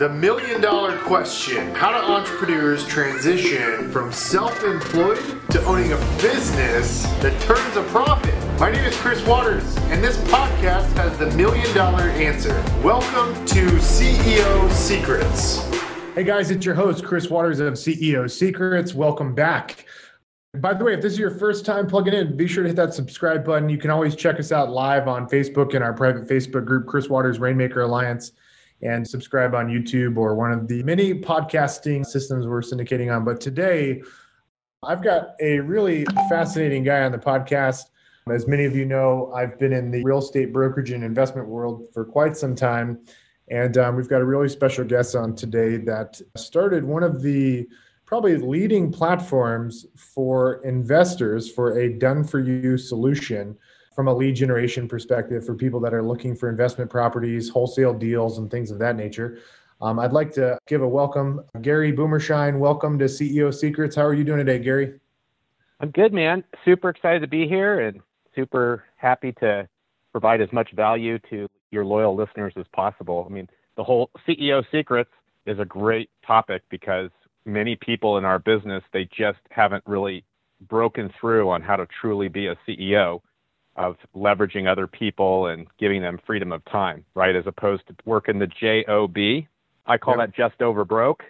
The million dollar question How do entrepreneurs transition from self employed to owning a business that turns a profit? My name is Chris Waters, and this podcast has the million dollar answer. Welcome to CEO Secrets. Hey guys, it's your host, Chris Waters of CEO Secrets. Welcome back. By the way, if this is your first time plugging in, be sure to hit that subscribe button. You can always check us out live on Facebook in our private Facebook group, Chris Waters Rainmaker Alliance and subscribe on YouTube or one of the many podcasting systems we're syndicating on. But today, I've got a really fascinating guy on the podcast. As many of you know, I've been in the real estate brokerage and investment world for quite some time. And um, we've got a really special guest on today that started one of the probably leading platforms for investors for a done for you solution from a lead generation perspective for people that are looking for investment properties, wholesale deals, and things of that nature. Um, I'd like to give a welcome, Gary Boomershine. Welcome to CEO Secrets. How are you doing today, Gary? I'm good, man. Super excited to be here and super happy to provide as much value to your loyal listeners as possible. I mean, the whole CEO Secrets is a great topic because many people in our business they just haven't really broken through on how to truly be a CEO of leveraging other people and giving them freedom of time, right? As opposed to working the job. I call yep. that just over broke.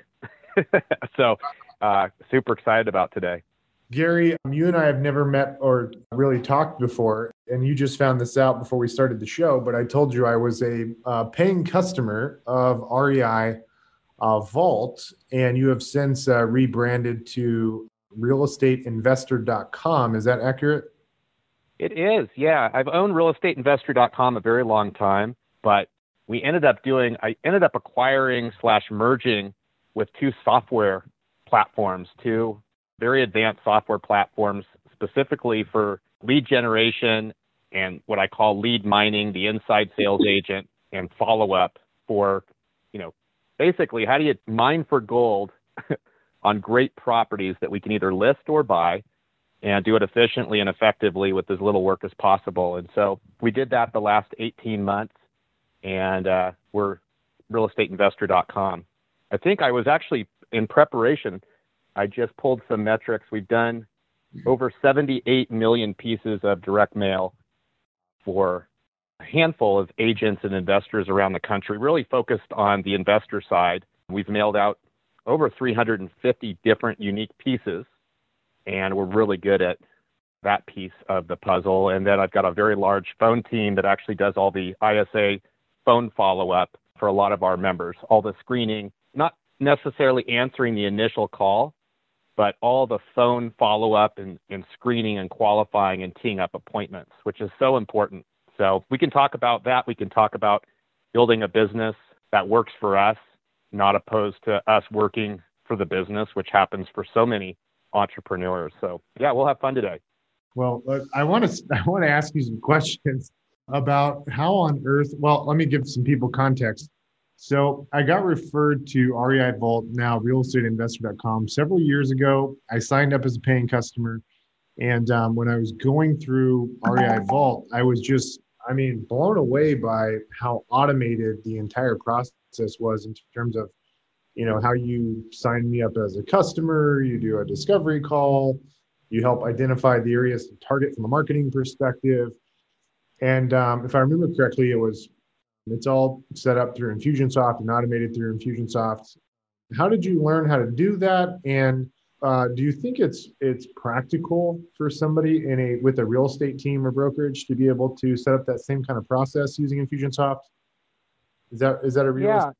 so, uh, super excited about today. Gary, you and I have never met or really talked before, and you just found this out before we started the show. But I told you I was a uh, paying customer of REI uh, Vault, and you have since uh, rebranded to realestateinvestor.com. Is that accurate? It is, yeah. I've owned realestateinvestor.com a very long time, but we ended up doing, I ended up acquiring slash merging with two software platforms, two very advanced software platforms specifically for lead generation and what I call lead mining, the inside sales agent, and follow up for, you know, basically how do you mine for gold on great properties that we can either list or buy and do it efficiently and effectively with as little work as possible. And so we did that the last 18 months, and uh, we're realestateinvestor.com. I think I was actually in preparation. I just pulled some metrics. We've done over 78 million pieces of direct mail for a handful of agents and investors around the country, really focused on the investor side. We've mailed out over 350 different unique pieces and we're really good at that piece of the puzzle. And then I've got a very large phone team that actually does all the ISA phone follow up for a lot of our members, all the screening, not necessarily answering the initial call, but all the phone follow up and, and screening and qualifying and teeing up appointments, which is so important. So we can talk about that. We can talk about building a business that works for us, not opposed to us working for the business, which happens for so many entrepreneurs. So yeah, we'll have fun today. Well, I want to I want to ask you some questions about how on earth. Well, let me give some people context. So I got referred to REI Vault, now realestateinvestor.com, several years ago. I signed up as a paying customer, and um, when I was going through REI Vault, I was just, I mean, blown away by how automated the entire process was in terms of you know how you sign me up as a customer you do a discovery call you help identify the areas to target from a marketing perspective. And um, if i remember correctly it was it's all set up through infusionsoft and automated through infusionsoft. How did you learn how to do that? And uh, do you think it's it's practical for somebody in a with a real estate team or brokerage to be able to set up that same kind of process using infusionsoft? Is that is that a real yeah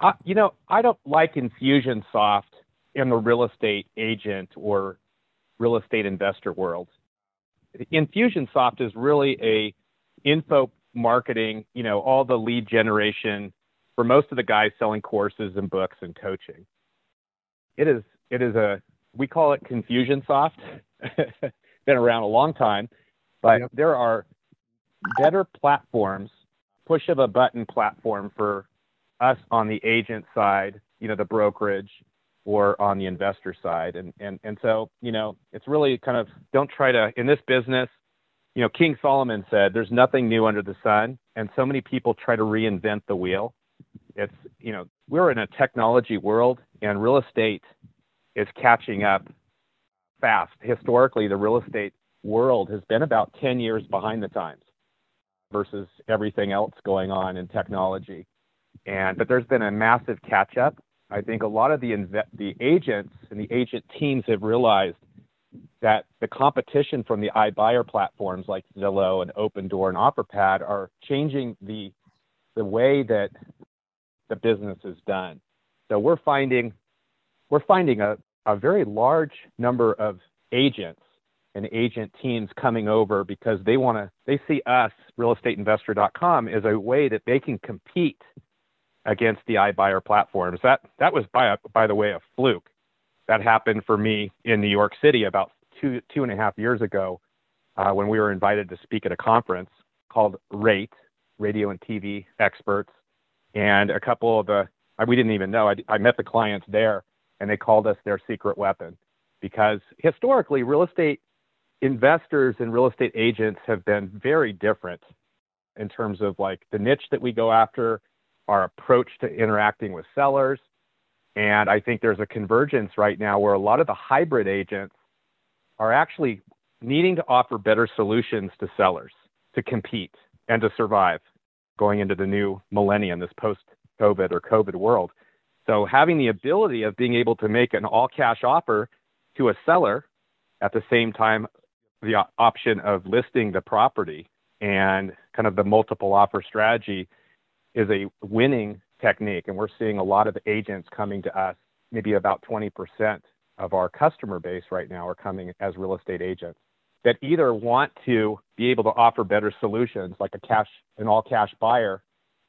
I, you know, I don't like Infusionsoft in the real estate agent or real estate investor world. Infusionsoft is really a info marketing, you know, all the lead generation for most of the guys selling courses and books and coaching. It is it is a we call it Confusionsoft. Been around a long time, but yep. there are better platforms, push of a button platform for us on the agent side, you know, the brokerage, or on the investor side. And and and so, you know, it's really kind of don't try to in this business, you know, King Solomon said there's nothing new under the sun, and so many people try to reinvent the wheel. it's you know we're in a technology world, and real estate is catching up fast. Historically, the real estate world has been about 10 years behind the times versus everything else going on in technology. And but there's been a massive catch up. I think a lot of the inve- the agents and the agent teams have realized that the competition from the iBuyer platforms like Zillow and Opendoor and OfferPad are changing the the way that the business is done. So we're finding we're finding a, a very large number of agents and agent teams coming over because they want to they see us realestateinvestor.com as a way that they can compete against the iBuyer platforms. That that was by by the way a fluke. That happened for me in New York City about two two and a half years ago uh, when we were invited to speak at a conference called Rate Radio and TV Experts, and a couple of the we didn't even know. I, I met the clients there, and they called us their secret weapon because historically real estate investors and real estate agents have been very different in terms of like the niche that we go after, our approach to interacting with sellers. And I think there's a convergence right now where a lot of the hybrid agents are actually needing to offer better solutions to sellers to compete and to survive going into the new millennium, this post COVID or COVID world. So having the ability of being able to make an all cash offer to a seller at the same time the option of listing the property and kind of the multiple offer strategy is a winning technique. And we're seeing a lot of agents coming to us, maybe about 20% of our customer base right now are coming as real estate agents that either want to be able to offer better solutions like a cash, an all cash buyer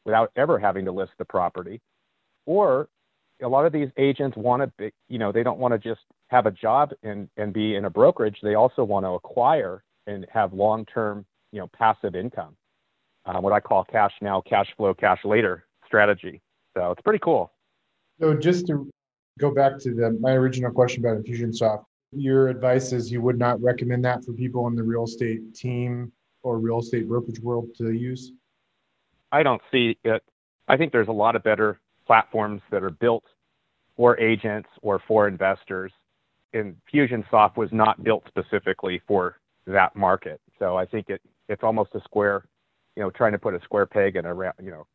without ever having to list the property, or a lot of these agents want to be, you know, they don't want to just have a job and, and be in a brokerage. They also want to acquire and have long term, you know, passive income, uh, what I call cash now, cash flow, cash later strategy. So it's pretty cool. So just to go back to the, my original question about Infusionsoft, your advice is you would not recommend that for people in the real estate team or real estate brokerage world to use? I don't see it. I think there's a lot of better platforms that are built for agents or for investors. Infusionsoft was not built specifically for that market. So I think it it's almost a square, you know, trying to put a square peg in a round, you know,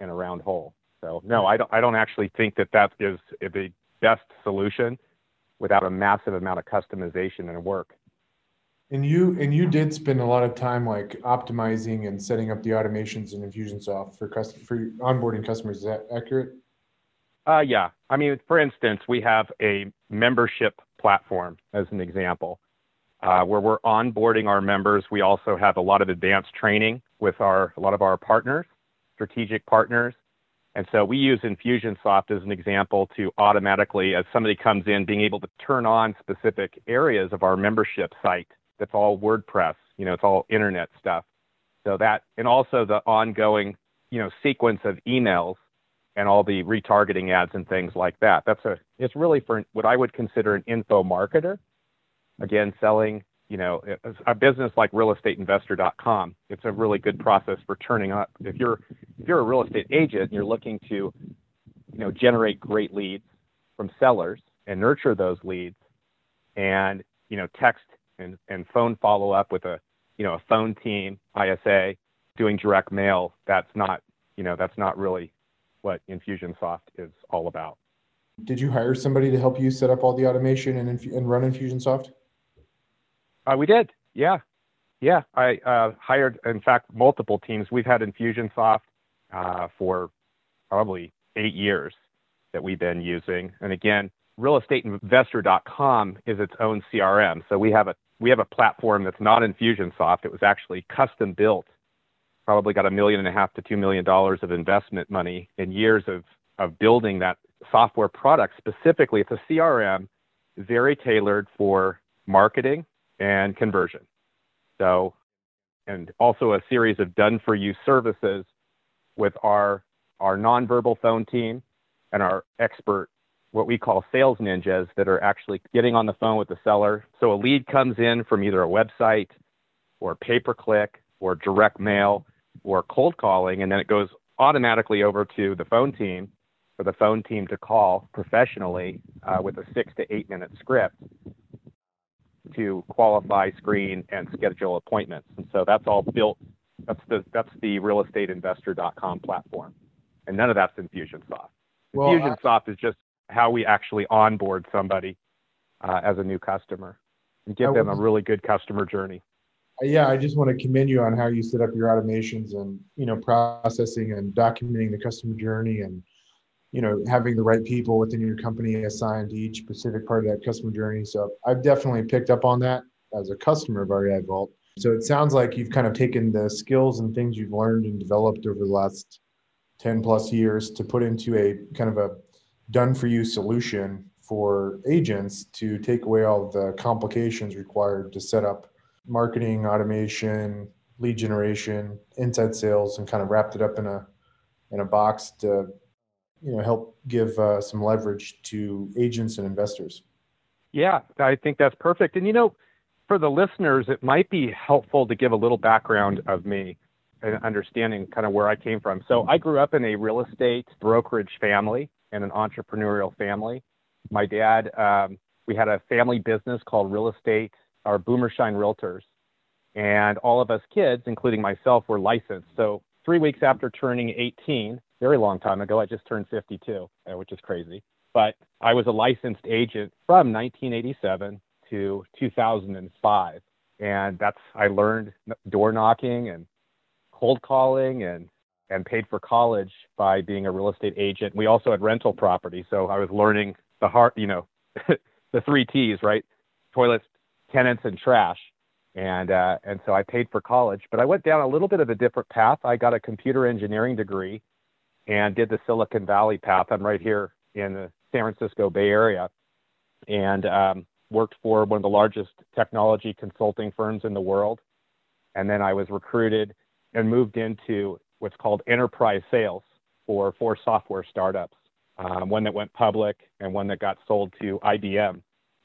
in a round hole. So no, I don't I don't actually think that that is the best solution without a massive amount of customization and work. And you and you did spend a lot of time like optimizing and setting up the automations in Infusionsoft for custom for onboarding customers. Is that accurate? Uh, yeah. I mean, for instance, we have a membership platform as an example, uh, where we're onboarding our members. We also have a lot of advanced training with our a lot of our partners, strategic partners, and so we use Infusionsoft as an example to automatically, as somebody comes in, being able to turn on specific areas of our membership site that's all WordPress, you know, it's all internet stuff. So that, and also the ongoing, you know, sequence of emails and all the retargeting ads and things like that. That's a, it's really for what I would consider an info marketer. Again, selling, you know, a business like realestateinvestor.com. It's a really good process for turning up. If you're, if you're a real estate agent and you're looking to, you know, generate great leads from sellers and nurture those leads and, you know, text and, and phone follow up with a you know a phone team ISA doing direct mail. That's not you know that's not really what Infusionsoft is all about. Did you hire somebody to help you set up all the automation and, and run Infusionsoft? Uh, we did. Yeah, yeah. I uh, hired, in fact, multiple teams. We've had Infusionsoft uh, for probably eight years that we've been using. And again, realestateinvestor.com is its own CRM. So we have a we have a platform that's not Infusionsoft. It was actually custom built. Probably got a million and a half to two million dollars of investment money in years of of building that software product. Specifically, it's a CRM very tailored for marketing and conversion. So, and also a series of done for you services with our our nonverbal phone team and our expert what we call sales ninjas that are actually getting on the phone with the seller. So a lead comes in from either a website or pay per click or direct mail or cold calling, and then it goes automatically over to the phone team for the phone team to call professionally uh, with a six to eight minute script to qualify, screen, and schedule appointments. And so that's all built. That's the that's the realestateinvestor.com platform, and none of that's Infusionsoft. Well, Infusionsoft I, is just how we actually onboard somebody uh, as a new customer and give them a really good customer journey. Yeah, I just want to commend you on how you set up your automations and you know processing and documenting the customer journey and you know having the right people within your company assigned to each specific part of that customer journey. So I've definitely picked up on that as a customer of REI Vault. So it sounds like you've kind of taken the skills and things you've learned and developed over the last 10 plus years to put into a kind of a done for you solution for agents to take away all the complications required to set up marketing, automation, lead generation, inside sales, and kind of wrapped it up in a in a box to you know help give uh, some leverage to agents and investors. Yeah, I think that's perfect. And you know, for the listeners, it might be helpful to give a little background of me and understanding kind of where I came from. So I grew up in a real estate brokerage family and an entrepreneurial family. My dad, um, we had a family business called Real Estate, our Boomershine Realtors, and all of us kids, including myself, were licensed. So three weeks after turning 18, very long time ago, I just turned 52, uh, which is crazy. But I was a licensed agent from 1987 to 2005, and that's I learned door knocking and cold calling and and paid for college by being a real estate agent. We also had rental property, so I was learning the heart, you know, the three T's, right? Toilets, tenants, and trash. And uh, and so I paid for college, but I went down a little bit of a different path. I got a computer engineering degree, and did the Silicon Valley path. I'm right here in the San Francisco Bay Area, and um, worked for one of the largest technology consulting firms in the world. And then I was recruited and moved into what's called enterprise sales for four software startups, um, one that went public and one that got sold to IBM.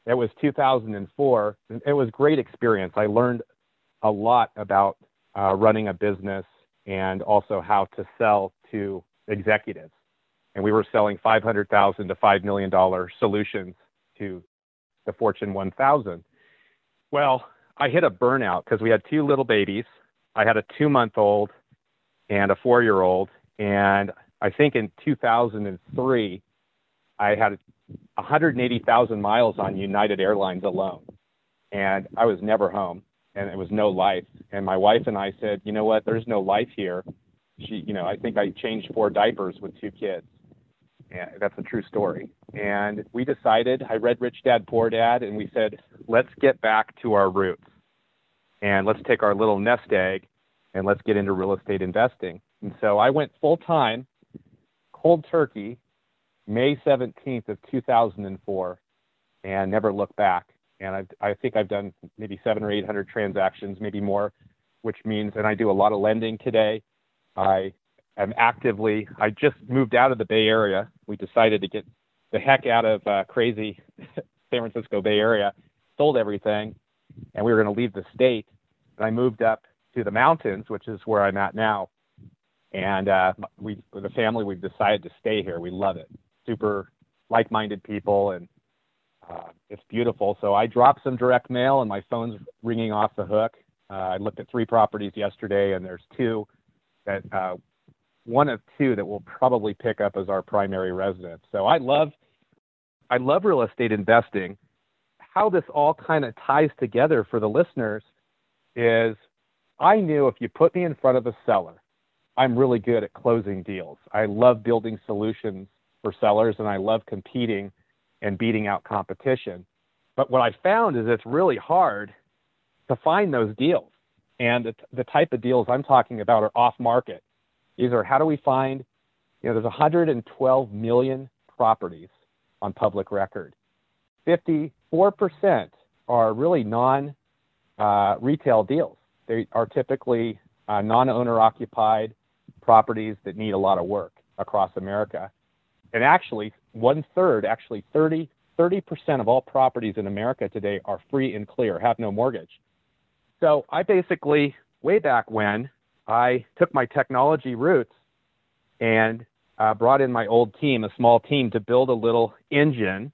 It was 2004. It was great experience. I learned a lot about uh, running a business and also how to sell to executives. And we were selling 500,000 to $5 million solutions to the Fortune 1000. Well, I hit a burnout because we had two little babies. I had a two month old and a four year old. And I think in 2003, I had 180,000 miles on United Airlines alone. And I was never home and it was no life. And my wife and I said, you know what? There's no life here. She, you know, I think I changed four diapers with two kids. And that's a true story. And we decided, I read Rich Dad Poor Dad, and we said, let's get back to our roots and let's take our little nest egg and let's get into real estate investing. And so I went full time, cold turkey, May 17th of 2004, and never looked back. And I've, I think I've done maybe seven or 800 transactions, maybe more, which means, and I do a lot of lending today. I am actively, I just moved out of the Bay Area. We decided to get the heck out of uh, crazy San Francisco Bay Area, sold everything, and we were going to leave the state. And I moved up to the mountains, which is where I'm at now. And uh, we, with the family, we've decided to stay here. We love it. Super like-minded people, and uh, it's beautiful. So I dropped some direct mail, and my phone's ringing off the hook. Uh, I looked at three properties yesterday, and there's two that uh, one of two that we'll probably pick up as our primary residence. So I love I love real estate investing. How this all kind of ties together for the listeners is I knew if you put me in front of a seller, I'm really good at closing deals. I love building solutions for sellers and I love competing and beating out competition. But what I found is it's really hard to find those deals. And the, type of deals I'm talking about are off market. These are how do we find, you know, there's 112 million properties on public record. 54% are really non uh, retail deals. They are typically uh, non owner occupied properties that need a lot of work across America. And actually, one third, actually 30, 30% of all properties in America today are free and clear, have no mortgage. So I basically, way back when, I took my technology roots and uh, brought in my old team, a small team, to build a little engine,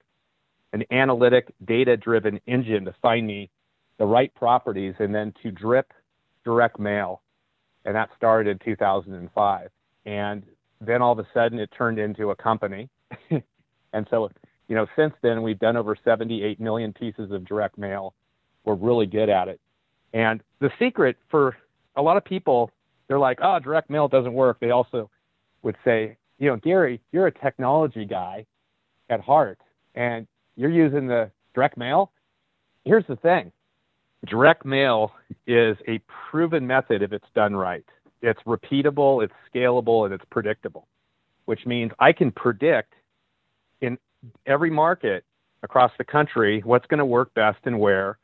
an analytic, data driven engine to find me the right properties and then to drip direct mail. And that started in 2005. And then all of a sudden it turned into a company. and so, you know, since then we've done over 78 million pieces of direct mail. We're really good at it. And the secret for a lot of people, they're like, oh, direct mail doesn't work. They also would say, you know, Gary, you're a technology guy at heart and you're using the direct mail. Here's the thing direct mail is a proven method if it's done right. It's repeatable, it's scalable, and it's predictable, which means I can predict in every market across the country what's going to work best and where,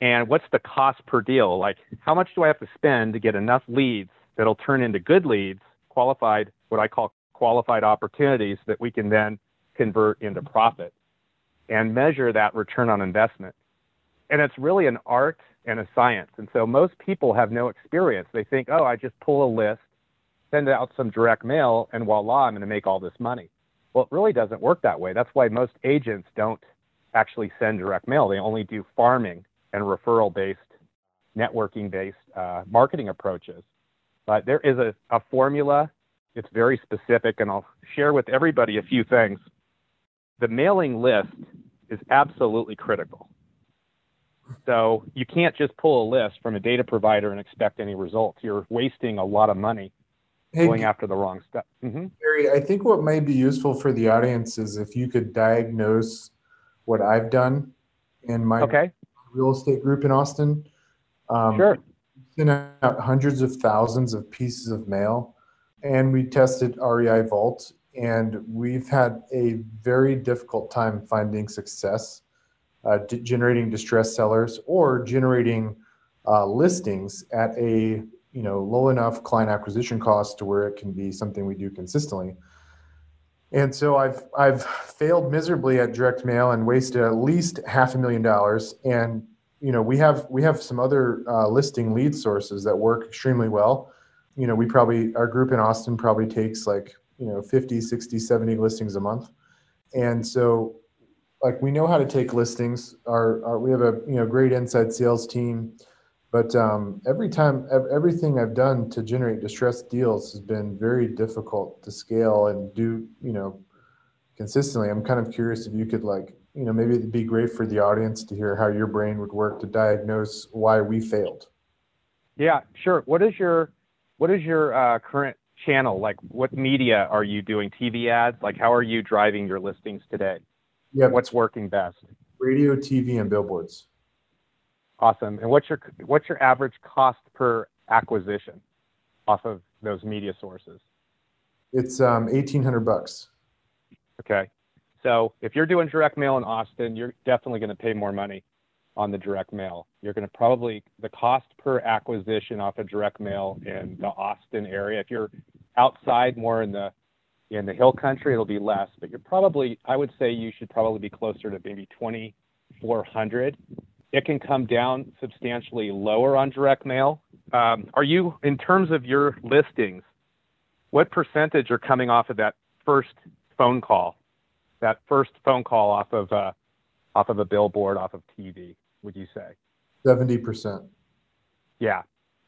and what's the cost per deal. Like, how much do I have to spend to get enough leads that'll turn into good leads, qualified, what I call qualified opportunities that we can then convert into profit and measure that return on investment. And it's really an art and a science. And so most people have no experience. They think, oh, I just pull a list, send out some direct mail, and voila, I'm going to make all this money. Well, it really doesn't work that way. That's why most agents don't actually send direct mail. They only do farming and referral based, networking based uh, marketing approaches. But there is a, a formula. It's very specific, and I'll share with everybody a few things. The mailing list is absolutely critical. So you can't just pull a list from a data provider and expect any results. You're wasting a lot of money hey, going after the wrong stuff. Mm-hmm. Gary, I think what might be useful for the audience is if you could diagnose what I've done in my okay. Real estate group in Austin. Um, sure. Sent out hundreds of thousands of pieces of mail, and we tested REI Vault, and we've had a very difficult time finding success uh, d- generating distressed sellers or generating uh, listings at a you know low enough client acquisition cost to where it can be something we do consistently. And so I've I've failed miserably at direct mail and wasted at least half a million dollars. And you know we have we have some other uh, listing lead sources that work extremely well. You know we probably our group in Austin probably takes like you know 50, 60, 70 listings a month. And so like we know how to take listings. Our, our we have a you know great inside sales team, but um, every time everything I've done to generate distressed deals has been very difficult to scale and do you know consistently. I'm kind of curious if you could like you know maybe it'd be great for the audience to hear how your brain would work to diagnose why we failed. Yeah, sure. What is your what is your uh, current channel like? What media are you doing? TV ads? Like how are you driving your listings today? Yeah. What's working best? Radio, TV, and billboards. Awesome. And what's your what's your average cost per acquisition off of those media sources? It's um, eighteen hundred bucks. Okay. So if you're doing direct mail in Austin, you're definitely going to pay more money on the direct mail. You're going to probably the cost per acquisition off of direct mail in the Austin area. If you're outside more in the in the hill country, it'll be less, but you're probably, I would say you should probably be closer to maybe 2,400. It can come down substantially lower on direct mail. Um, are you, in terms of your listings, what percentage are coming off of that first phone call, that first phone call off of uh, off of a billboard, off of TV? Would you say? Seventy percent. Yeah.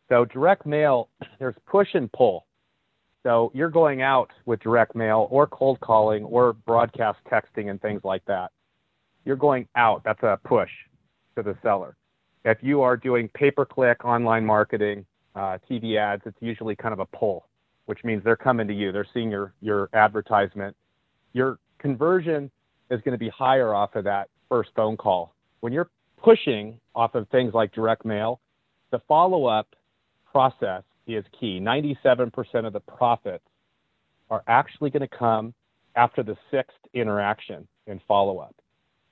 So direct mail, there's push and pull. So you're going out with direct mail or cold calling or broadcast texting and things like that. You're going out. That's a push to the seller. If you are doing pay per click online marketing, uh, TV ads, it's usually kind of a pull, which means they're coming to you. They're seeing your, your advertisement. Your conversion is going to be higher off of that first phone call. When you're pushing off of things like direct mail, the follow up process is key. 97% of the profits are actually going to come after the sixth interaction and follow up,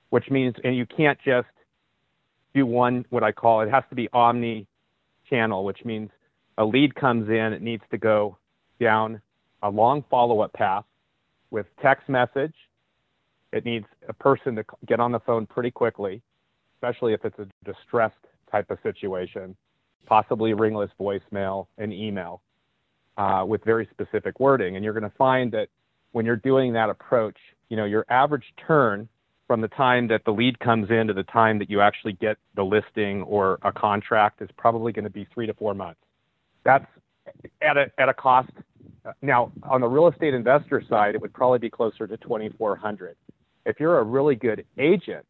which means, and you can't just do one, what I call it has to be omni channel, which means a lead comes in, it needs to go down a long follow up path with text message. It needs a person to get on the phone pretty quickly, especially if it's a distressed type of situation possibly ringless voicemail, and email. uh, with very specific wording. And you're going to find that when you're doing that approach, you know, your average turn from the time that the lead comes in to the time that you actually get the listing or a contract is probably going to be three to four months. That's at a, at a cost. Now, on the real estate investor side, it would probably be closer to 2,400. If you're a really good agent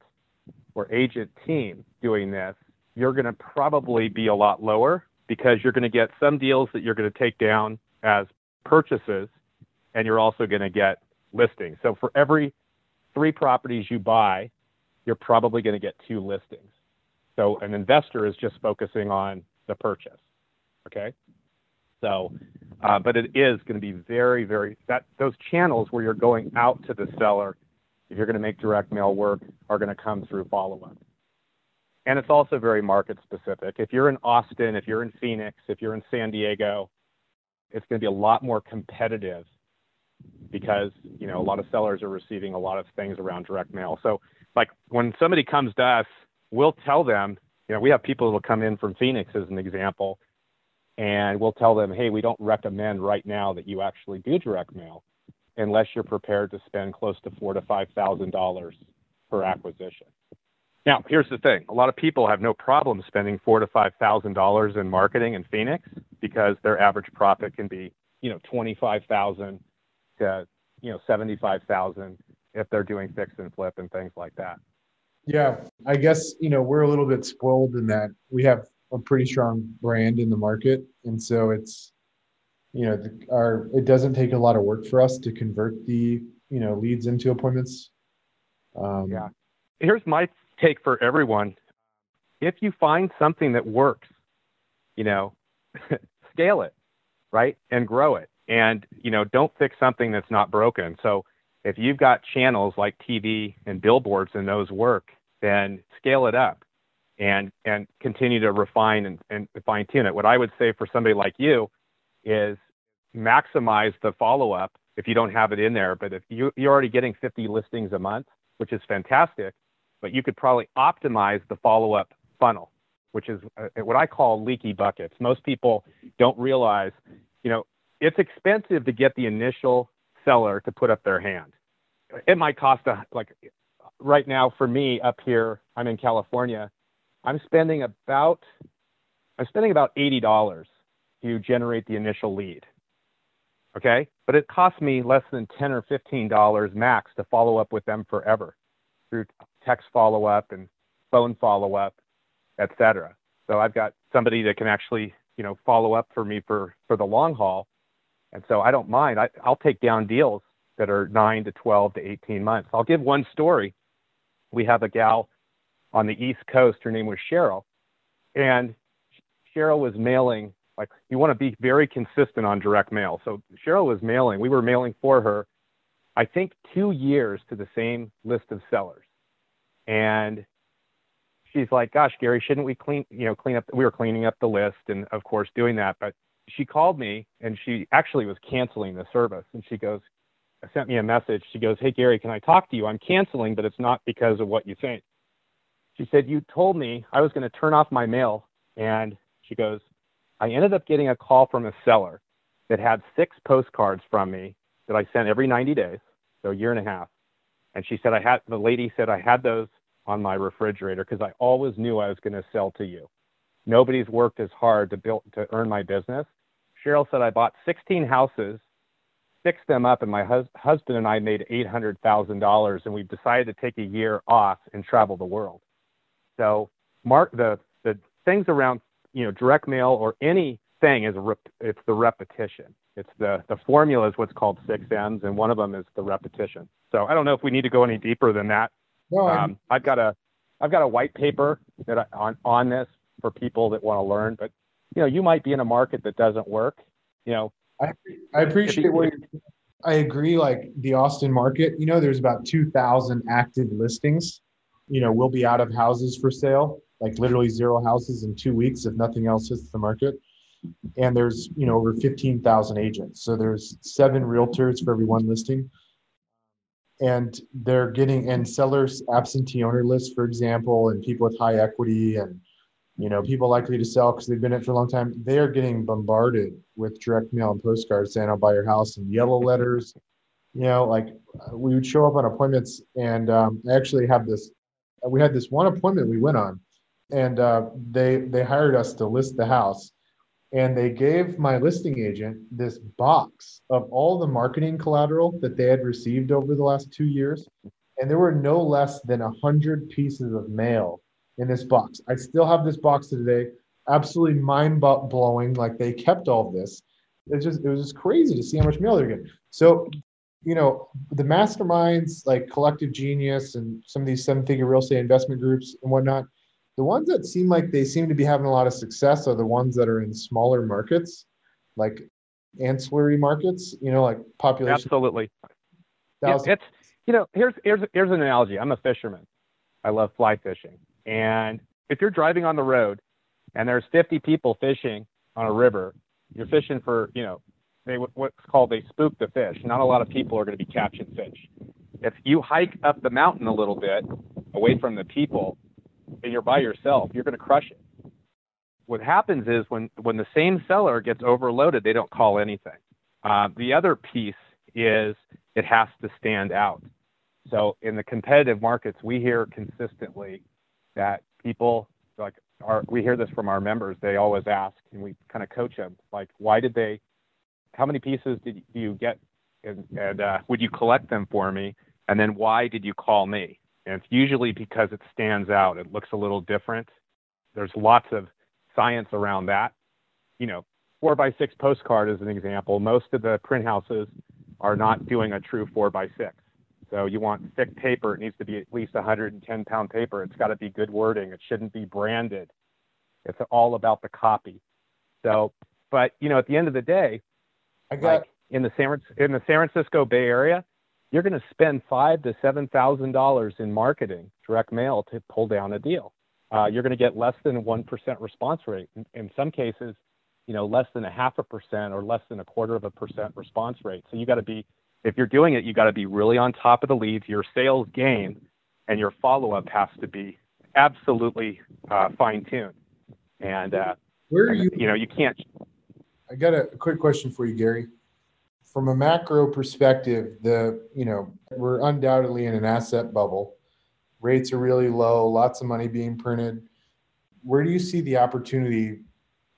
or agent team doing this, you're going to probably be a lot lower because you're going to get some deals that you're going to take down as purchases and you're also going to get listings. So for every three properties you buy, you're probably going to get two listings. So an investor is just focusing on the purchase. Okay. So, uh, but it is going to be very, very that those channels where you're going out to the seller, if you're going to make direct mail work, are going to come through follow up. And it's also very market specific. If you're in Austin, if you're in Phoenix, if you're in San Diego, it's going to be a lot more competitive because you know a lot of sellers are receiving a lot of things around direct mail. So like when somebody comes to us, we'll tell them, you know, we have people that'll come in from Phoenix as an example, and we'll tell them, hey, we don't recommend right now that you actually do direct mail unless you're prepared to spend close to four to five thousand dollars per acquisition. Now, here's the thing: a lot of people have no problem spending four to five thousand dollars in marketing in Phoenix because their average profit can be, you know, twenty-five thousand to you know 75,000 if they're doing fix and flip and things like that. Yeah, I guess you know we're a little bit spoiled in that we have a pretty strong brand in the market, and so it's you know the, our it doesn't take a lot of work for us to convert the you know leads into appointments. Um, yeah, here's my take for everyone: if you find something that works, you know, scale it, right, and grow it and you know don't fix something that's not broken. So if you've got channels like tv and billboards and those work then scale it up and and continue to refine and, and fine tune it. What i would say for somebody like you is maximize the follow up if you don't have it in there. But if you, you're already getting 50 listings a month which is fantastic but you could probably optimize the follow up funnel which is uh, what i call leaky buckets. Most people don't realize you know it's expensive to get the initial seller to put up their hand. It might cost a like right now for me up here, I'm in California, I'm spending about I'm spending about eighty dollars to generate the initial lead. Okay? But it costs me less than ten or fifteen dollars max to follow up with them forever through text follow up and phone follow up, et cetera. So I've got somebody that can actually, you know, follow up for me for for the long haul and so I don't mind. I, I'll take down deals that are nine to 12 to 18 months. I'll give one story. We have a gal on the East Coast. Her name was Cheryl. And Cheryl was mailing, like, you want to be very consistent on direct mail. So Cheryl was mailing, we were mailing for her, I think, two years to the same list of sellers. And she's like, gosh, Gary, shouldn't we clean, you know, clean up? We were cleaning up the list and, of course, doing that. But she called me and she actually was canceling the service. And she goes, sent me a message. She goes, Hey, Gary, can I talk to you? I'm canceling, but it's not because of what you think. She said, You told me I was going to turn off my mail. And she goes, I ended up getting a call from a seller that had six postcards from me that I sent every 90 days, so a year and a half. And she said, I had, the lady said, I had those on my refrigerator because I always knew I was going to sell to you. Nobody's worked as hard to build to earn my business Cheryl said I bought 16 houses, fixed them up, and my hus- husband and I made $800,000, and we've decided to take a year off and travel the world. So, Mark, the the things around you know direct mail or anything is rep- it's the repetition. It's the the formula is what's called six M's, and one of them is the repetition. So I don't know if we need to go any deeper than that. No, um, I've got a I've got a white paper that I, on on this for people that want to learn, but you know, you might be in a market that doesn't work. You know, I, I appreciate what you're, I agree. Like the Austin market, you know, there's about 2,000 active listings. You know, we'll be out of houses for sale, like literally zero houses in two weeks if nothing else hits the market. And there's, you know, over 15,000 agents. So there's seven realtors for every one listing. And they're getting, and sellers absentee owner lists, for example, and people with high equity and you know, people likely to sell because they've been in it for a long time, they are getting bombarded with direct mail and postcards saying, I'll buy your house and yellow letters. You know, like we would show up on appointments and um, I actually have this, we had this one appointment we went on and uh, they, they hired us to list the house and they gave my listing agent this box of all the marketing collateral that they had received over the last two years. And there were no less than a hundred pieces of mail in this box. I still have this box today. Absolutely mind blowing. Like they kept all this. It's just it was just crazy to see how much mail they're getting. So, you know, the masterminds like Collective Genius and some of these seven figure real estate investment groups and whatnot, the ones that seem like they seem to be having a lot of success are the ones that are in smaller markets, like ancillary markets. You know, like population. Absolutely. Yeah, it's you know here's here's here's an analogy. I'm a fisherman. I love fly fishing. And if you're driving on the road and there's 50 people fishing on a river, you're fishing for, you know, they what's called they spook the fish. Not a lot of people are going to be catching fish. If you hike up the mountain a little bit away from the people and you're by yourself, you're going to crush it. What happens is when when the same seller gets overloaded, they don't call anything. Uh, the other piece is it has to stand out. So in the competitive markets, we hear consistently that people like we hear this from our members they always ask and we kind of coach them like why did they how many pieces did you get? And, and uh, would you collect them for me? And then why did you call me? And it's usually because it stands out. It looks a little different. There's lots of science around that. You know four by six postcard is an example. Most of the print houses are not doing a true four by six so you want thick paper. It needs to be at least 110 pound paper. It's got to be good wording. It shouldn't be branded. It's all about the copy. So, but you know, at the end of the day, I got like in the San in the San Francisco Bay Area, you're going to spend five to seven thousand dollars in marketing, direct mail to pull down a deal. Uh, you're going to get less than one percent response rate. In, in some cases, you know, less than a half a percent or less than a quarter of a percent response rate. So you got to be if you're doing it, you got to be really on top of the leads. Your sales game and your follow up has to be absolutely uh, fine tuned. And uh, where are you? You know, you can't. I got a quick question for you, Gary. From a macro perspective, the you know we're undoubtedly in an asset bubble. Rates are really low. Lots of money being printed. Where do you see the opportunity?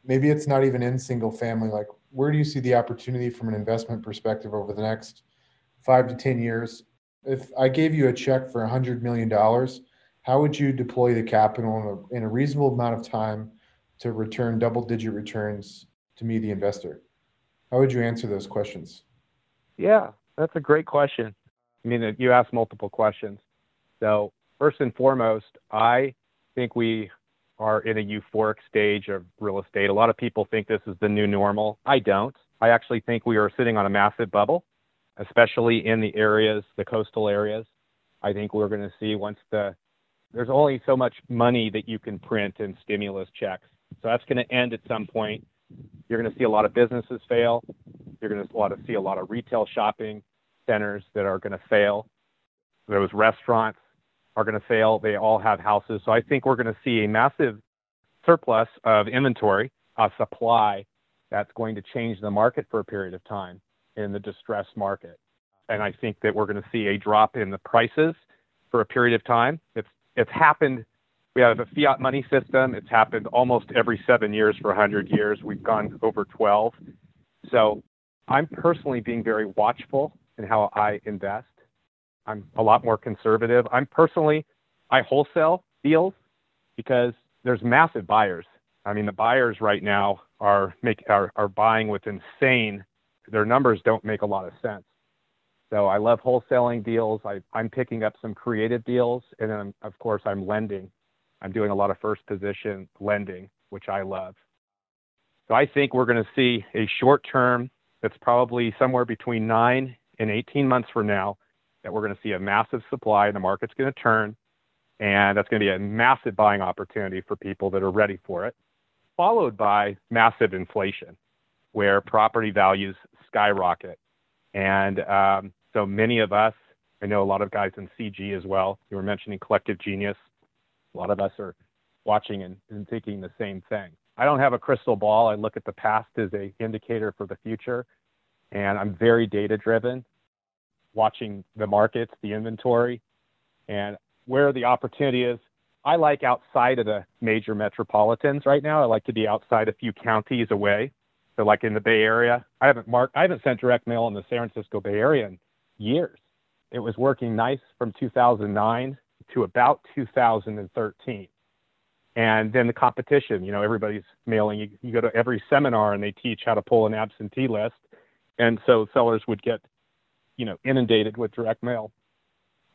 Maybe it's not even in single family. Like, where do you see the opportunity from an investment perspective over the next five to 10 years, if I gave you a check for $100 million, how would you deploy the capital in a, in a reasonable amount of time to return double digit returns to me, the investor? How would you answer those questions? Yeah, that's a great question. I mean, you asked multiple questions. So, first and foremost, I think we are in a euphoric stage of real estate. A lot of people think this is the new normal. I don't. I actually think we are sitting on a massive bubble especially in the areas, the coastal areas. I think we're going to see once the there's only so much money that you can print in stimulus checks. So that's going to end at some point. You're going to see a lot of businesses fail. You're going to see a lot of retail shopping centers that are going to fail. Those restaurants are going to fail. They all have houses. So I think we're going to see a massive surplus of inventory, a supply that's going to change the market for a period of time in the distressed market. And I think that we're going to see a drop in the prices for a period of time. It's it's happened. We have a fiat money system. It's happened almost every seven years for 100 years. We've gone over 12. So I'm personally being very watchful in how I invest. I'm a lot more conservative. I'm personally, I wholesale deals because there's massive buyers. I mean, the buyers right now are make are, are buying with insane their numbers don't make a lot of sense. So I love wholesaling deals. I, I'm picking up some creative deals, and then of course I'm lending. I'm doing a lot of first position lending, which I love. So I think we're going to see a short term that's probably somewhere between nine and 18 months from now that we're going to see a massive supply and the market's going to turn. And that's going to be a massive buying opportunity for people that are ready for it, followed by massive inflation where property values skyrocket. And um, so many of us, I know a lot of guys in CG as well. You were mentioning Collective Genius. A lot of us are watching and, and thinking the same thing. I don't have a crystal ball. I look at the past as a indicator for the future, and I'm very data driven, watching the markets, the inventory, and where the opportunity is. I like outside of the major metropolitans right now. I like to be outside a few counties away. So like in the Bay Area, I haven't marked, I haven't sent direct mail in the San Francisco Bay Area in years. It was working nice from 2009 to about 2013. And then the competition, you know, everybody's mailing. You, you go to every seminar and they teach how to pull an absentee list. And so sellers would get, you know, inundated with direct mail.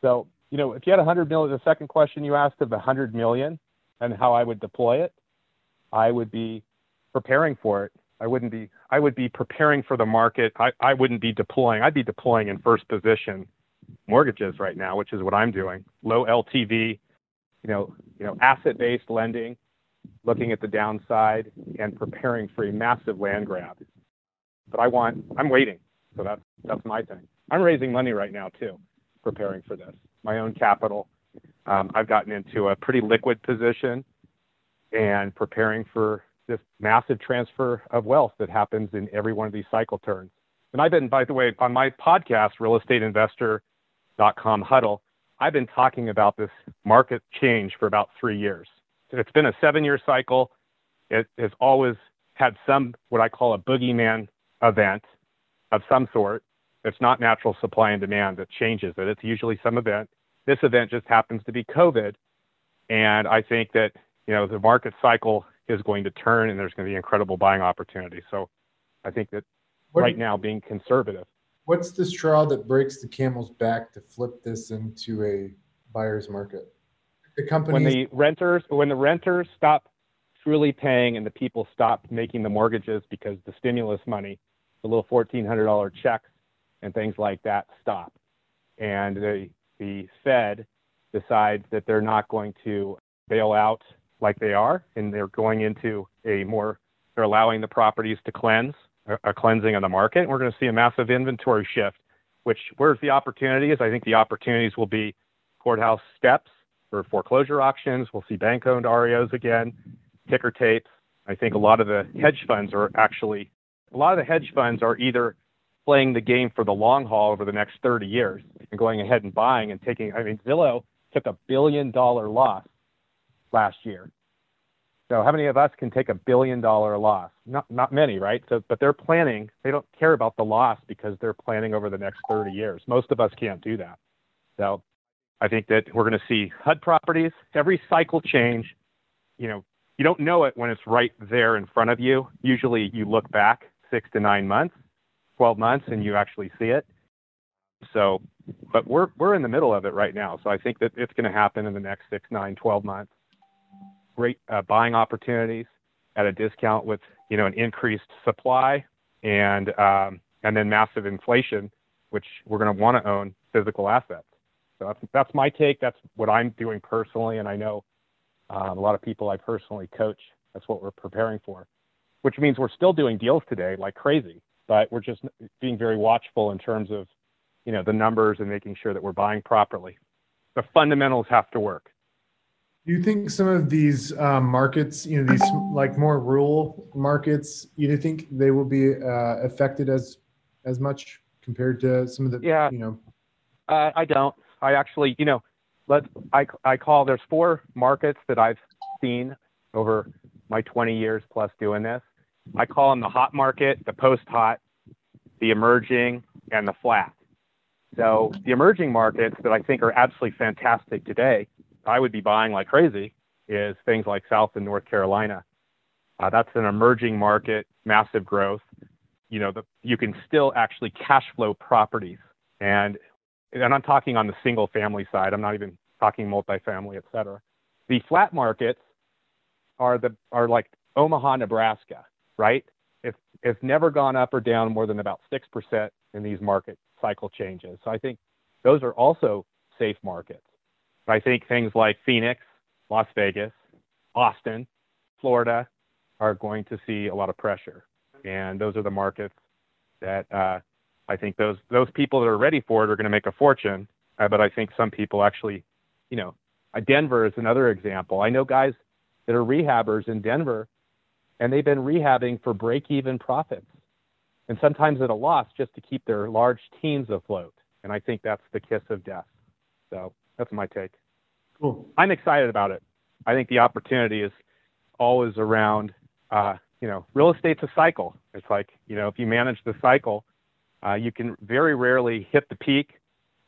So, you know, if you had 100 million, the second question you asked of 100 million and how I would deploy it, I would be preparing for it. I wouldn't be, I would be preparing for the market. I, I wouldn't be deploying. I'd be deploying in first position mortgages right now, which is what I'm doing. Low LTV, you know, you know, asset-based lending, looking at the downside and preparing for a massive land grab. But I want, I'm waiting. So that's that's my thing. I'm raising money right now too, preparing for this. My own capital. Um, I've gotten into a pretty liquid position and preparing for this massive transfer of wealth that happens in every one of these cycle turns. And I've been, by the way, on my podcast, realestateinvestor.com huddle, I've been talking about this market change for about three years. It's been a seven year cycle. It has always had some, what I call a boogeyman event of some sort. It's not natural supply and demand that changes it. It's usually some event. This event just happens to be COVID. And I think that, you know, the market cycle is going to turn and there's going to be incredible buying opportunity. So I think that what, right now being conservative What's the straw that breaks the camel's back to flip this into a buyer's market? The company when the renters when the renters stop truly paying and the people stop making the mortgages because the stimulus money, the little fourteen hundred dollar checks and things like that stop, and the the Fed decides that they're not going to bail out like they are, and they're going into a more they're allowing the properties to cleanse a cleansing of the market. We're going to see a massive inventory shift, which where's the opportunities? I think the opportunities will be courthouse steps for foreclosure auctions. We'll see bank owned REOs again, ticker tapes. I think a lot of the hedge funds are actually, a lot of the hedge funds are either playing the game for the long haul over the next 30 years and going ahead and buying and taking, I mean, Zillow took a billion dollar loss last year so how many of us can take a billion dollar loss? Not not many, right? So but they're planning, they don't care about the loss because they're planning over the next 30 years. Most of us can't do that. So I think that we're going to see HUD properties, every cycle change, you know, you don't know it when it's right there in front of you. Usually you look back 6 to 9 months, 12 months and you actually see it. So, but we're we're in the middle of it right now. So I think that it's going to happen in the next 6, 9, 12 months great uh, buying opportunities at a discount with you know an increased supply and um, and then massive inflation, which we're going to want to own physical assets. So that's, that's my take. That's what I'm doing personally, and I know um, a lot of people I personally coach. That's what we're preparing for, which means we're still doing deals today like crazy, but we're just being very watchful in terms of you know the numbers and making sure that we're buying properly. The fundamentals have to work. Do you think some of these um, markets, you know, these like more rural markets, you think they will be uh, affected as as much compared to some of the, yeah. you know? Uh, I don't. I actually, you know, let I I call there's four markets that I've seen over my 20 years plus doing this. I call them the hot market, the post hot, the emerging, and the flat. So the emerging markets that I think are absolutely fantastic today I would be buying like crazy is things like South and North Carolina. Uh, that's an emerging market, massive growth. You know, the, you can still actually cash flow properties, and and I'm talking on the single family side. I'm not even talking multifamily, et cetera. The flat markets are the are like Omaha, Nebraska, right? It's never gone up or down more than about six percent in these market cycle changes. So I think those are also safe markets. I think things like Phoenix, Las Vegas, Austin, Florida are going to see a lot of pressure. And those are the markets that uh, I think those those people that are ready for it are going to make a fortune. Uh, but I think some people actually, you know, uh, Denver is another example. I know guys that are rehabbers in Denver, and they've been rehabbing for break-even profits, and sometimes at a loss just to keep their large teams afloat. And I think that's the kiss of death. So that's my take. Cool. I'm excited about it. I think the opportunity is always around. Uh, you know, real estate's a cycle. It's like you know, if you manage the cycle, uh, you can very rarely hit the peak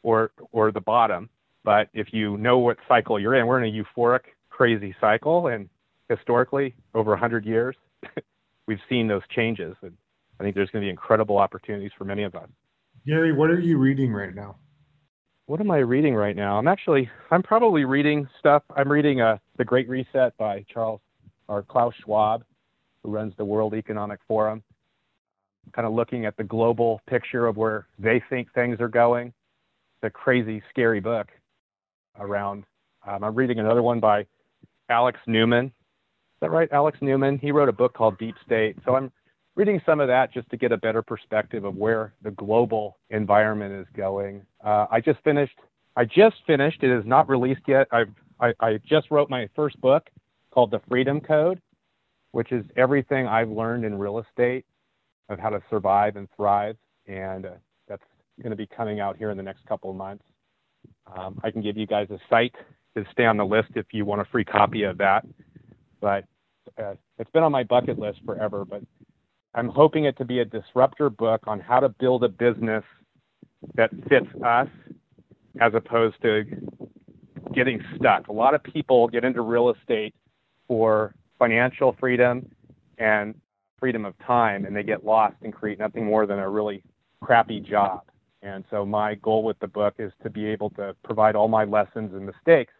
or or the bottom. But if you know what cycle you're in, we're in a euphoric, crazy cycle, and historically, over 100 years, we've seen those changes. And I think there's going to be incredible opportunities for many of us. Gary, what are you reading right now? What am I reading right now? I'm actually, I'm probably reading stuff. I'm reading uh, The Great Reset by Charles or Klaus Schwab, who runs the World Economic Forum. Kind of looking at the global picture of where they think things are going. It's a crazy, scary book around. Um, I'm reading another one by Alex Newman. Is that right, Alex Newman? He wrote a book called Deep State. So I'm reading some of that just to get a better perspective of where the global environment is going. Uh, I just finished. I just finished. It is not released yet. I've, I, I just wrote my first book called The Freedom Code, which is everything I've learned in real estate of how to survive and thrive. And uh, that's going to be coming out here in the next couple of months. Um, I can give you guys a site to stay on the list if you want a free copy of that. But uh, it's been on my bucket list forever. But I'm hoping it to be a disruptor book on how to build a business that fits us as opposed to getting stuck. A lot of people get into real estate for financial freedom and freedom of time, and they get lost and create nothing more than a really crappy job. And so my goal with the book is to be able to provide all my lessons and mistakes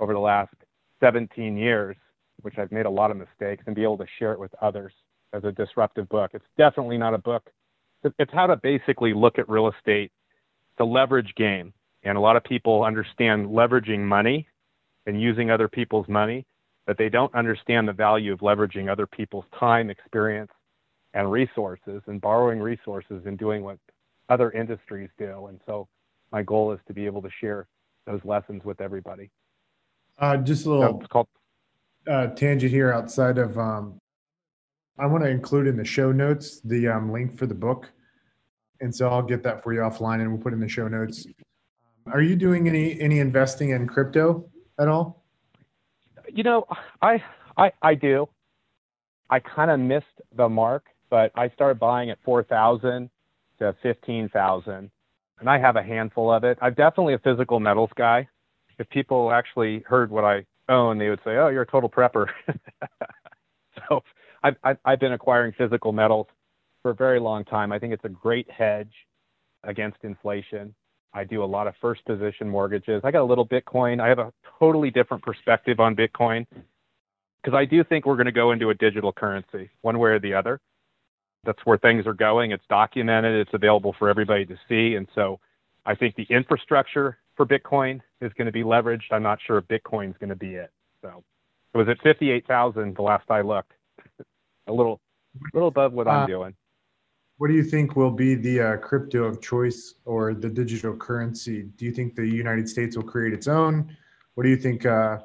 over the last 17 years, which I've made a lot of mistakes, and be able to share it with others as a disruptive book. It's definitely not a book. It's how to basically look at real estate. It's a leverage game. And a lot of people understand leveraging money and using other people's money, but they don't understand the value of leveraging other people's time, experience, and resources and borrowing resources and doing what other industries do. And so my goal is to be able to share those lessons with everybody. Uh, just a little so called, uh, tangent here outside of, um, I want to include in the show notes the um, link for the book. And so I'll get that for you offline and we'll put in the show notes. Are you doing any, any investing in crypto at all? You know, I, I, I do. I kind of missed the mark, but I started buying at 4,000 to 15,000 and I have a handful of it. I'm definitely a physical metals guy. If people actually heard what I own, they would say, "Oh, you're a total prepper." so I've, I've, been acquiring physical metals for a very long time. I think it's a great hedge against inflation. I do a lot of first position mortgages. I got a little Bitcoin. I have a totally different perspective on Bitcoin because I do think we're going to go into a digital currency one way or the other that's where things are going. It's documented. It's available for everybody to see. And so I think the infrastructure for Bitcoin is going to be leveraged. I'm not sure if Bitcoin is going to be it. So it was at 58,000 the last I looked, a little, a little above what uh, I'm doing. What do you think will be the uh, crypto of choice or the digital currency? Do you think the United States will create its own? What do you think, uh,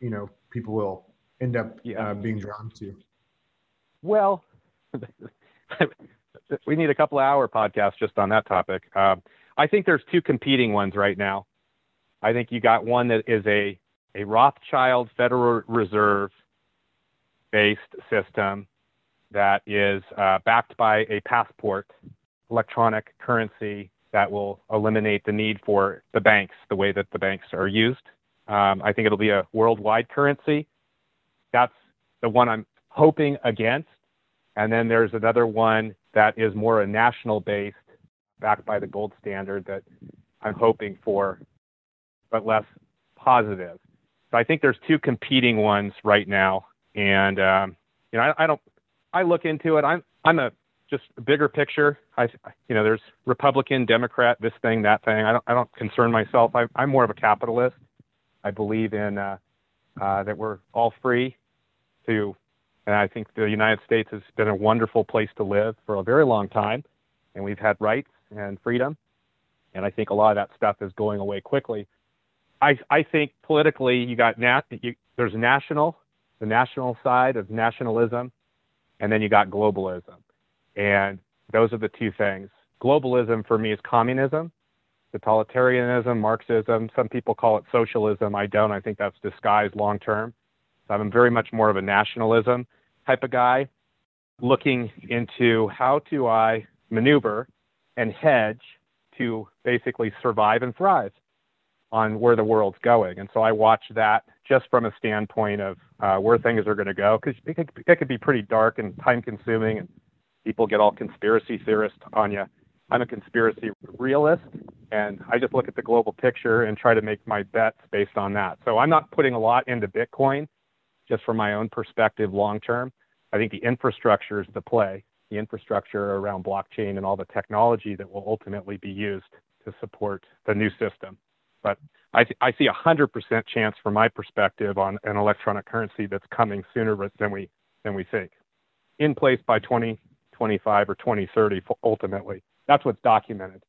you know, people will end up yeah. Uh, being drawn to? Well, we need a couple hour podcast just on that topic. Um, I think there's two competing ones right now. I think you got one that is a a Rothschild Federal Reserve based system that is uh, backed by a passport electronic currency that will eliminate the need for the banks the way that the banks are used. Um, I think it'll be a worldwide currency. That's the one I'm hoping against. And then there's another one that is more a national based, backed by the gold standard that I'm hoping for, but less positive. So I think there's two competing ones right now. And, um, you know, I, I, don't, I look into it. I'm, I'm a just a bigger picture. I, you know, there's Republican, Democrat, this thing, that thing. I don't, I don't concern myself. I, I'm more of a capitalist. I believe in uh, uh, that we're all free to and I think the United States has been a wonderful place to live for a very long time, and we've had rights and freedom. And I think a lot of that stuff is going away quickly. I, I think politically, you got nat, you, there's national the national side of nationalism, and then you got globalism. And those are the two things. Globalism for me is communism, totalitarianism, Marxism. Some people call it socialism. I don't. I think that's disguised long term. So I'm very much more of a nationalism type of guy, looking into how do I maneuver and hedge to basically survive and thrive on where the world's going. And so I watch that just from a standpoint of uh, where things are going to go, because it, it could be pretty dark and time consuming, and people get all conspiracy theorists on you. I'm a conspiracy realist, and I just look at the global picture and try to make my bets based on that. So I'm not putting a lot into Bitcoin just from my own perspective long term. I think the infrastructure is the play, the infrastructure around blockchain and all the technology that will ultimately be used to support the new system. But I, I see a 100% chance from my perspective on an electronic currency that's coming sooner than we, than we think, in place by 2025 or 2030 ultimately. That's what's documented.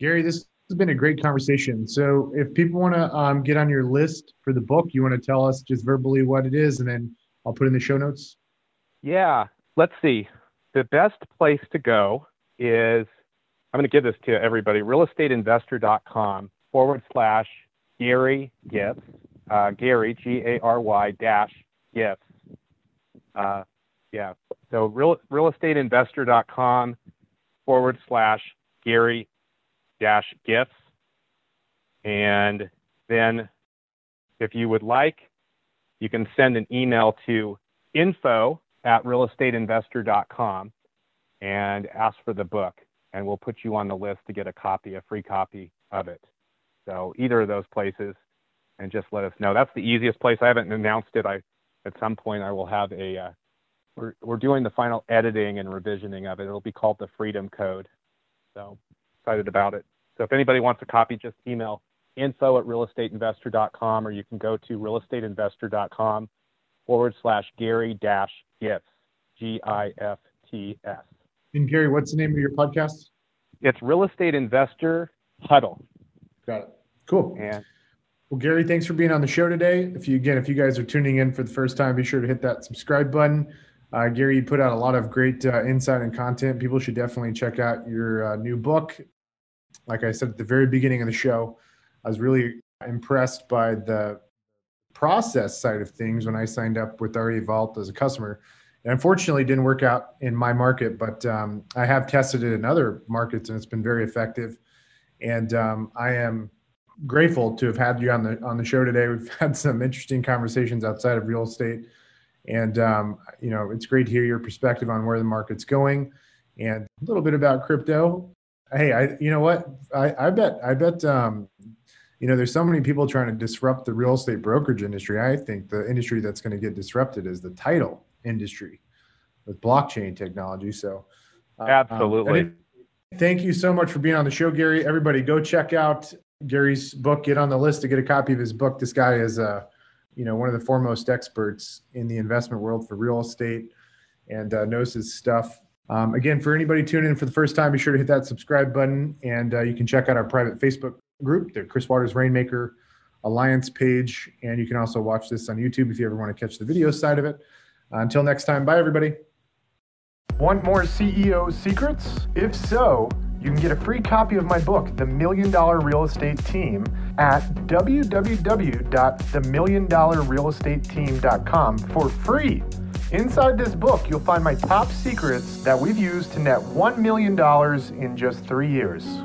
Gary, this has been a great conversation. So if people want to um, get on your list for the book, you want to tell us just verbally what it is, and then I'll put in the show notes. Yeah, let's see. The best place to go is I'm going to give this to everybody realestateinvestor.com forward slash Gary Gifts, uh, Gary, G A R Y dash gifts. Uh, yeah, so real, realestateinvestor.com forward slash Gary dash gifts. And then if you would like, you can send an email to info at realestateinvestor.com and ask for the book. And we'll put you on the list to get a copy, a free copy of it. So either of those places, and just let us know. That's the easiest place. I haven't announced it. I at some point I will have a. Uh, we're we're doing the final editing and revisioning of it. It'll be called the Freedom Code. So excited about it. So if anybody wants a copy, just email info at realestateinvestor.com or you can go to realestateinvestor.com forward slash Gary dash gifts, G I F T S. And Gary, what's the name of your podcast? It's Real Estate Investor Huddle. Got it. Cool. And well, Gary, thanks for being on the show today. If you again, if you guys are tuning in for the first time, be sure to hit that subscribe button. Uh, Gary, you put out a lot of great uh, insight and content. People should definitely check out your uh, new book. Like I said at the very beginning of the show, I was really impressed by the process side of things when I signed up with RE Vault as a customer. And unfortunately, didn't work out in my market, but um, I have tested it in other markets and it's been very effective. And um, I am grateful to have had you on the on the show today. We've had some interesting conversations outside of real estate, and um, you know it's great to hear your perspective on where the market's going and a little bit about crypto. Hey, I you know what I, I bet I bet um, you know there's so many people trying to disrupt the real estate brokerage industry. I think the industry that's going to get disrupted is the title industry with blockchain technology. So uh, absolutely. Um, Thank you so much for being on the show, Gary. Everybody, go check out Gary's book. Get on the list to get a copy of his book. This guy is, uh, you know, one of the foremost experts in the investment world for real estate, and uh, knows his stuff. Um, again, for anybody tuning in for the first time, be sure to hit that subscribe button, and uh, you can check out our private Facebook group, the Chris Waters Rainmaker Alliance page, and you can also watch this on YouTube if you ever want to catch the video side of it. until next time, bye everybody. Want more CEO secrets? If so, you can get a free copy of my book, The Million Dollar Real Estate Team, at www.themilliondollarrealestateteam.com for free. Inside this book, you'll find my top secrets that we've used to net $1 million in just three years.